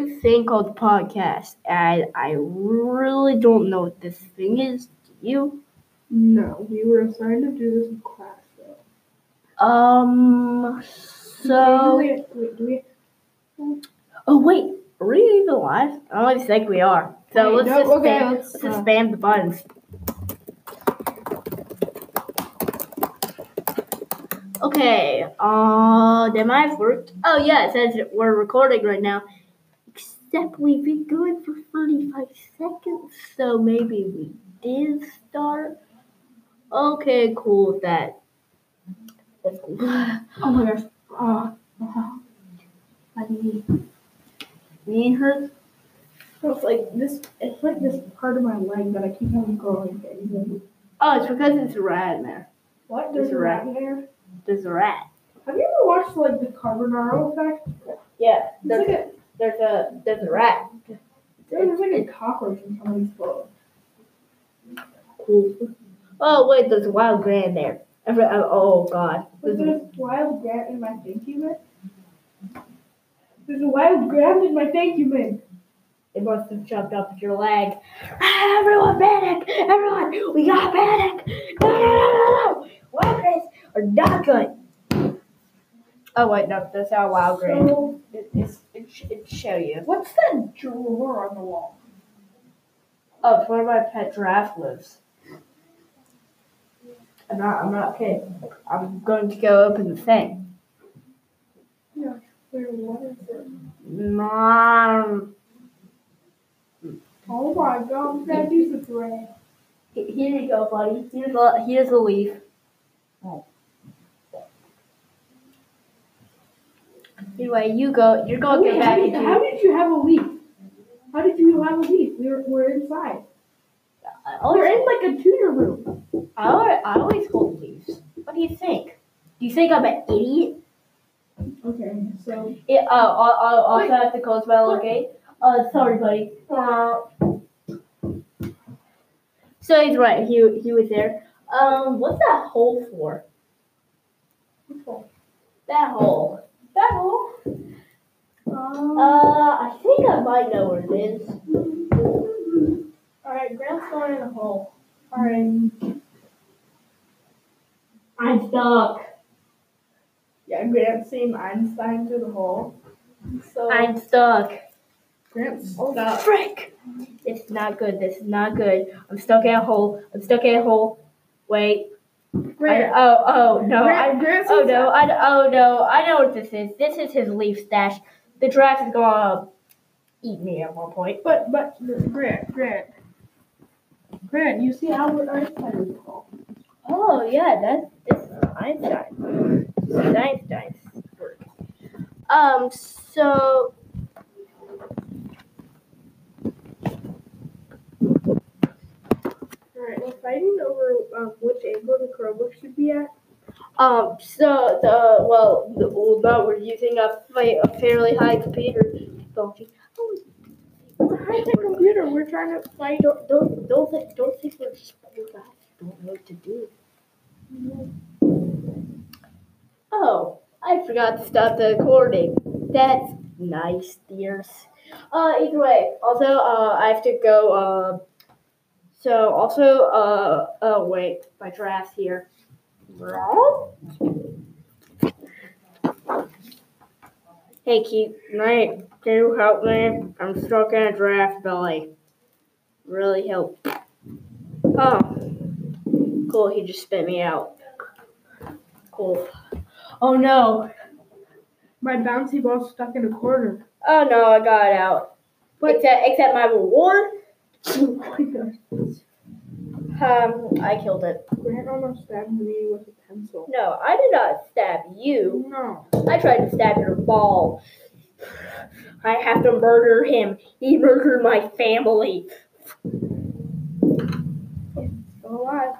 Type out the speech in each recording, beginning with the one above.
this thing called podcast, and I really don't know what this thing is. Do you? No, we were assigned to do this in class though. Um. So. Wait, wait, do we? Oh wait, are we even live? I don't think we are. So let's no, just okay, spam, let's, let's just uh, spam the buttons. Okay. Uh, that might have worked. Oh yeah, it says we're recording right now. Except we've been going for 35 seconds, so maybe we did start. Okay, cool with that. That's cool. Oh my gosh. Uh, uh, My knee. Knee hurts. so it's like this. It's like this part of my leg that I keep having growing things. Oh, it's because it's a rat in there. What? There's There's a rat. rat there. There's a rat. Have you ever watched like the Carbonaro effect? Yeah, It's like a, there's a there's a rat. there's like a cockroach in somebody's. Cool. Oh wait, there's a wild grand there. Every, oh, oh god. There's a, wild grant in my thank you man. There's a wild grant in my thank you man. it must have jumped up at your leg. Ah, everyone panic! Everyone, we got panic! No, no, no, no, no! Wild grands are not good. Oh wait, no, that's our wild grand. So It, it's, it, sh- it show you. what's that drawer on the wall? Oh, it's where my pet giraffe lives. I'm not. I'm not kidding. I'm going to go open the thing. Yeah. Where what is it? Mom. Oh my god, that is a thread. Here you go, buddy. Here's a here's a leaf. Oh. Anyway, you go. You're going to Wait, get how, back did, how did you have a leaf? How did you have a leaf? We were, we're inside. I We're in like a tutor room. I always, I always hold leaves. What do you think? Do you think I'm an idiot? Okay, so Yeah. Oh, I'll, I'll also have to close my gate. Uh, sorry, buddy. Uh, so he's right. He he was there. Um, what's that hole for? That hole. That hole. Uh, Um, I think I might know where it is. all right, Grant's going in a hole. All right. I'm stuck. Yeah, Grant's seen Einstein through the hole. So I'm stuck. Grant's Oh, stuck. frick! It's not good. This is not good. I'm stuck in a hole. I'm stuck in a hole. Wait. I, Grant, oh, oh no. I, oh no. I, oh no. I know what this is. This is his leaf stash. The giraffe is gonna eat me at one point. But but Grant, Grant, Grant, you see Albert Einstein was hole. Oh yeah, that's this is Einstein. This is Einstein's work. Um. So. All right, we're fighting over um, which angle the Chromebook should be at. Um. So the well, the, well no, we're using a, a fairly high computer. Oh, High tech computer. We're trying to fight. don't don't don't think don't think we're poor guys don't know what to do. Oh, I forgot to stop the recording. That's nice, dears. Uh, either way, also, uh, I have to go, uh, so also, uh, oh, wait, my draft here. Hey, Keith, mate, can you help me? I'm stuck in a draft belly. Really help. Oh, cool, he just spit me out. Cool. Oh no, My bouncy ball's stuck in a corner. Oh no, I got it out. But- except, except my reward, Oh my gosh. Um, I killed it. Grant almost stabbed me with a pencil. No, I did not stab you. No. I tried to stab your ball. I have to murder him. He murdered my family. Still alive.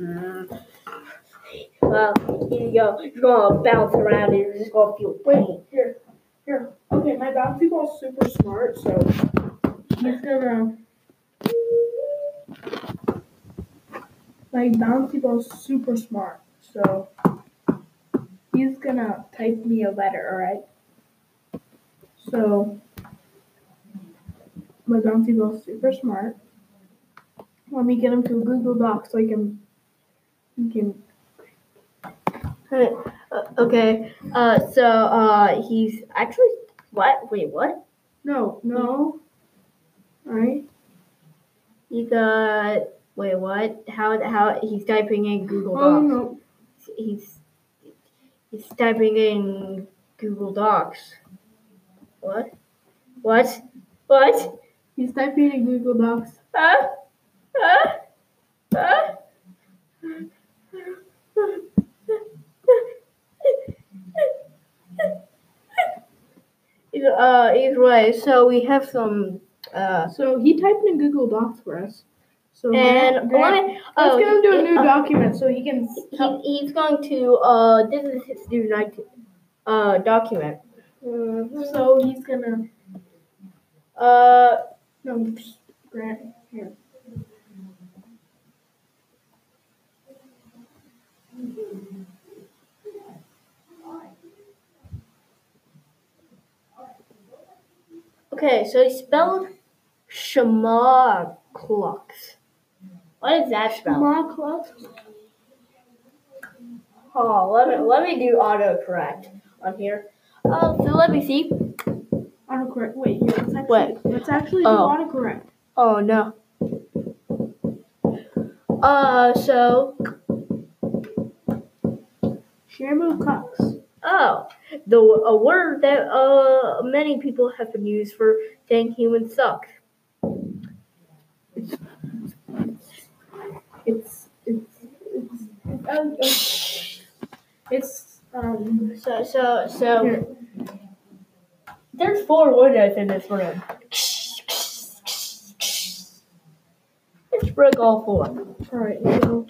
Mm. Well, here you go. You're gonna bounce around and you're just gonna feel Wait, pain. here. Here. Okay, my bouncy ball's super smart, so he's gonna. My bouncy ball's super smart, so he's gonna type me a letter, alright? So So my bouncy ball's super smart. Let me get him to a Google Doc so he can he can Uh, okay. Uh, so uh, he's actually what? Wait, what? no no. Alright. He's uh, wait, what? How? How? He's typing in Google Oh Docs. no. He's he's typing in Google Docs. What? What? What? He's typing in Google Docs. Huh? Huh? Huh? Uh, either way, so we have some, uh, So he typed in Google Docs for us. So and Grant- me, let's oh, get him to a new uh, document so he can he, he's going to, uh, this is his new uh, document. Mhm. so he's gonna Uh, no Grant here. okay, so he spelled schmucklux. What does that spell? My class. Oh, let me let me do autocorrect on here. Uh, so let me see. Autocorrect. Wait, here, let's actually Wait. let's actually do Oh. autocorrect. Oh no. Uh, so Shamu Cox. oh, the a word that uh many people have been used for saying humans suck. It's it's it's um, it's um So so so here. there's four windows in this room. Let's break all four. All right. So,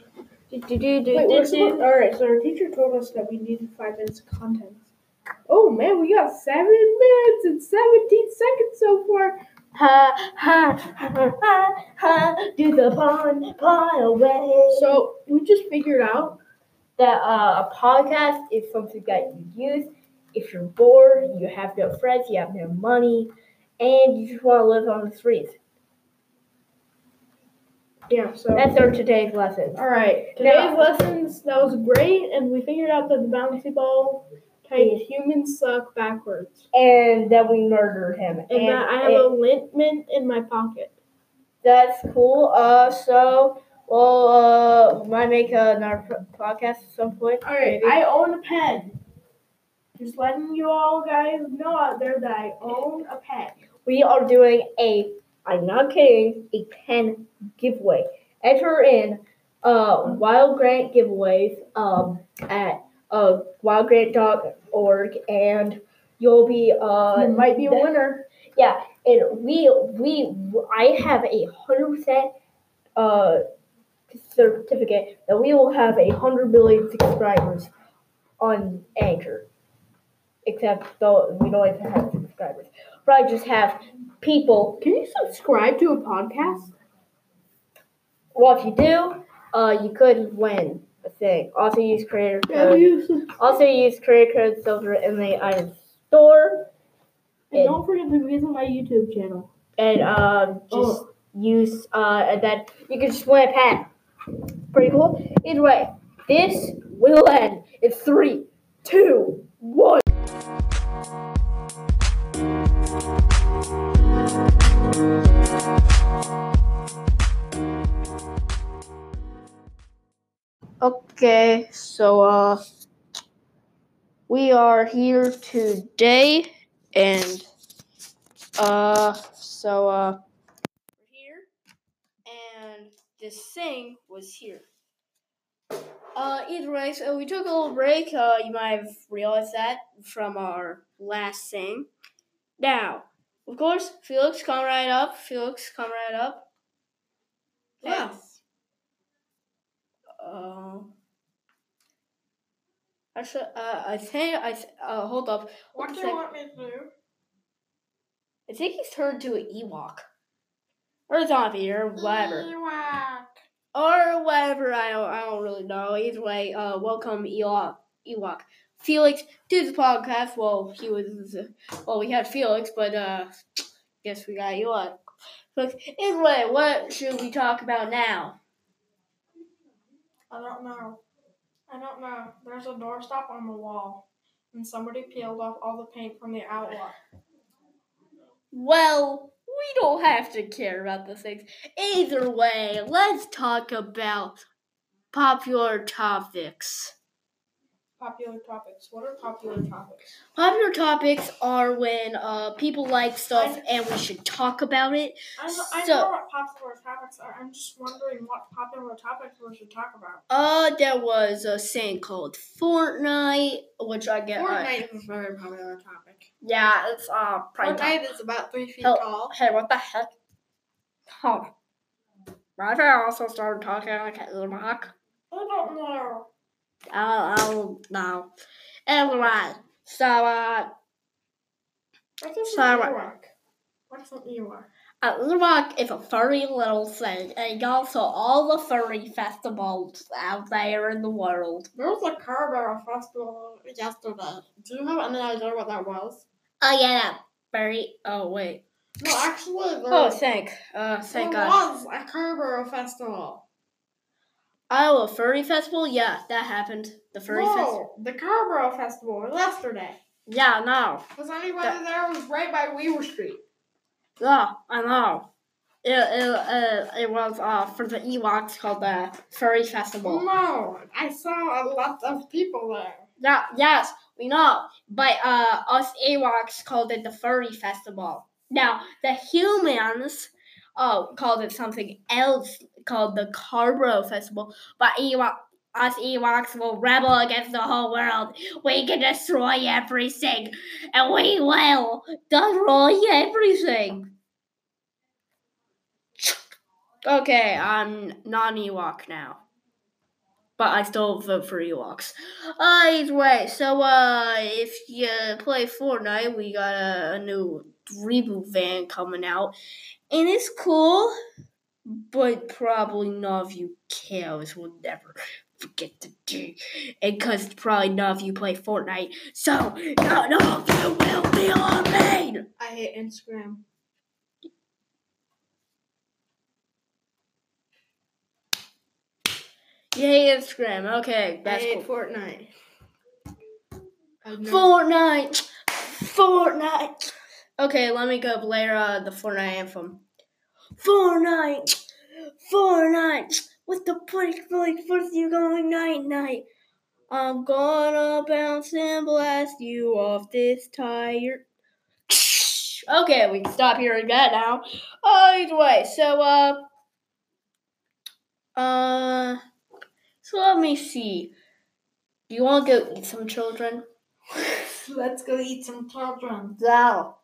Do, do, do, do, wait, do, do. all right. So our teacher told us that we needed five minutes of content. Oh man, we got seven minutes and seventeen seconds so far. Ha ha ha ha ha. Do the pun pun away. So we just figured out. that uh, a podcast is something that you use if you're bored, you have no friends, you have no money, and you just want to live on the streets. Yeah. So That's our today's lesson. all right. Today's Now- lessons that was great, and we figured out that the bouncy ball typed humans suck backwards, And then we murdered him. and, that I have it- a lint mint in my pocket. that's cool. Uh, so we'll uh, might make another po- podcast at some point. All right, maybe. I own a pen. Just letting you all guys know out there that I own a pen. we are doing a I'm not kidding, a pen giveaway. Enter in uh wild grant giveaways um at uh wildgrant.org and you'll be uh might be a winner. yeah and we we I have a hundred percent uh certificate that we will have a hundred million subscribers on Anchor. Except though we don't even have subscribers. But I just have people Can you subscribe to a podcast? Well, if you do, uh, you could win thing. Also use creator code. Also use creator code silver in the item store, and don't forget to visit my YouTube channel. and um, just Oh. use uh, and then you can just win a pen. Pretty cool. Either way, this will end in three, two, one. Okay, so uh we are here today and uh so uh we're here and this thing was here. Uh either way, so we took a little break, uh you might have realized that from our last thing. Now, of course, Felix come right up. Felix come right up. Now, uh, actually, uh, I think I th- uh, hold up. What do you want me to do? I think he's turned to an Ewok or a zombie or whatever Ewok! or whatever. I don't, I don't really know. Either way, uh, welcome Ewok. Ewok. Felix to the podcast. Well, he was well, we had Felix, but uh, guess we got you on. But anyway, what should we talk about now? I don't know. I don't know. There's a doorstop on the wall, and somebody peeled off all the paint from the outlet. Well, we don't have to care about the things. Either way, let's talk about popular topics. Popular topics. What are popular topics? Popular topics are when uh, people like stuff and we should talk about it. I know, I So- know what popular topics are. I'm just wondering what popular topics we should talk about. Uh, there was a thing called Fortnite, which I get. uh, Fortnite is a very popular topic. yeah, it's uh, Fortnite is about three feet Hell- tall. Hey, what the heck? Huh. Right I also started talking like a little rock. I don't know. I don't, I don't know. Anyway, so, uh, What's an Sorry. Ewok? What's an Ewok? a rock is a furry little thing, and you also all the furry festivals out there in the world. There was a Carrboro festival yesterday. Do you have any idea what that was? Oh, yeah, that furry. Oh, wait. No, actually, there, Oh, thank, uh, there thank God. was a Carrboro festival. Oh, a furry festival? Yeah, that happened. The furry festival. the Carrboro festival was yesterday. Yeah, no. Because anybody there was right by Weaver Street. Yeah, I know. It, it, uh, it was uh, for the Ewoks called the Furry Festival. No, I saw a lot of people there. Yeah, yes, we know. But uh, us Ewoks called it the Furry Festival. Now, the humans uh, called it something else called the Carrboro Festival. But Ewok, us Ewoks will rebel against the whole world. We can destroy everything. And we will destroy everything. Okay, I'm non Ewok now. But I still vote for Ewoks. Uh, either way, so uh, if you play Fortnite, we got a, a new reboot van coming out, and it's cool, but probably none of you cows will never forget to do, and because probably none of you play Fortnite, so none of you will be on main. I hate Instagram. Yay, Instagram. Okay, I that's hate cool. Fortnite. Fortnite, Fortnite. Okay, let me go play uh, the Fortnite anthem. Fortnite, Fortnite. With the pretty really first you going night night. I'm gonna bounce and blast you off this tire. Okay, we can stop hearing that now. Oh, either way, so uh, uh, so let me see. Do you want to go eat some children? Let's go eat some children. No.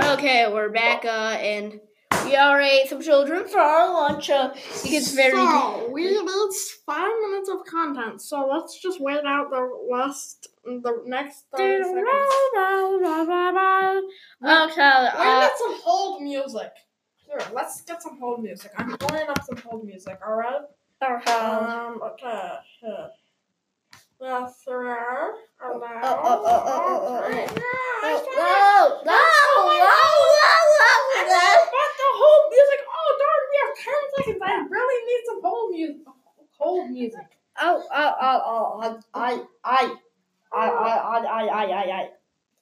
Okay, we're back, uh, and we already ate some children for our lunch. Uh, it gets very. So, we need five minutes of content, so let's just wait out the last, the next 30 seconds. Okay, gonna uh, get some hold music. Here, let's get some hold music. I'm pulling up some hold music, alright? Okay. Um, okay, here. Yes, sir. Hello. oh, oh, oh, oh, oh, oh. yeah, I No, saw it. no, no, no, no, no. But the whole music, oh darn, we have 10 seconds. I really need some hold music. Oh, oh, oh, oh, I, I, I, I, I, I, I, I,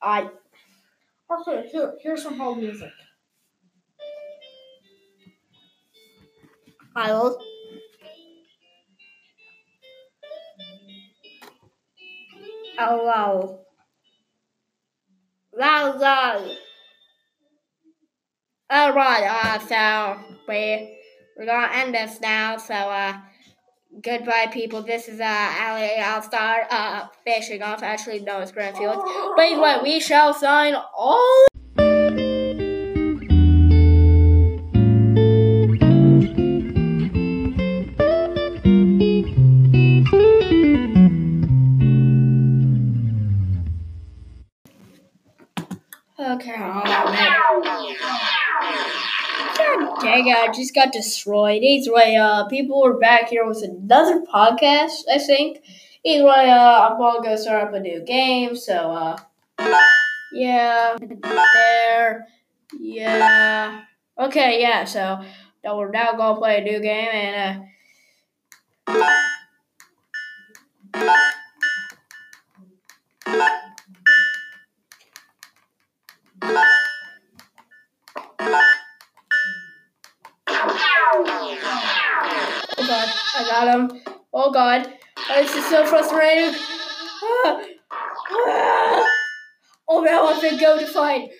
I, I. Okay, here, here's some hold music. I Oh, wow. Wow, wow. All right, uh, so we we're gonna end this now. So, uh, goodbye, people. This is uh, Ali. I'll start uh fishing off. Actually, no, it's Grand Felix. But anyway, we shall sign all. I just got destroyed. Either way, uh, people are back here with another podcast, I think. Either way, uh, I'm gonna go start up a new game, so, uh, yeah, there, yeah. Okay, yeah, so, now we're now gonna play a new game, and, uh, Oh god, I got him. Oh god, oh, this is so frustrating. Oh, now I have to go to fight.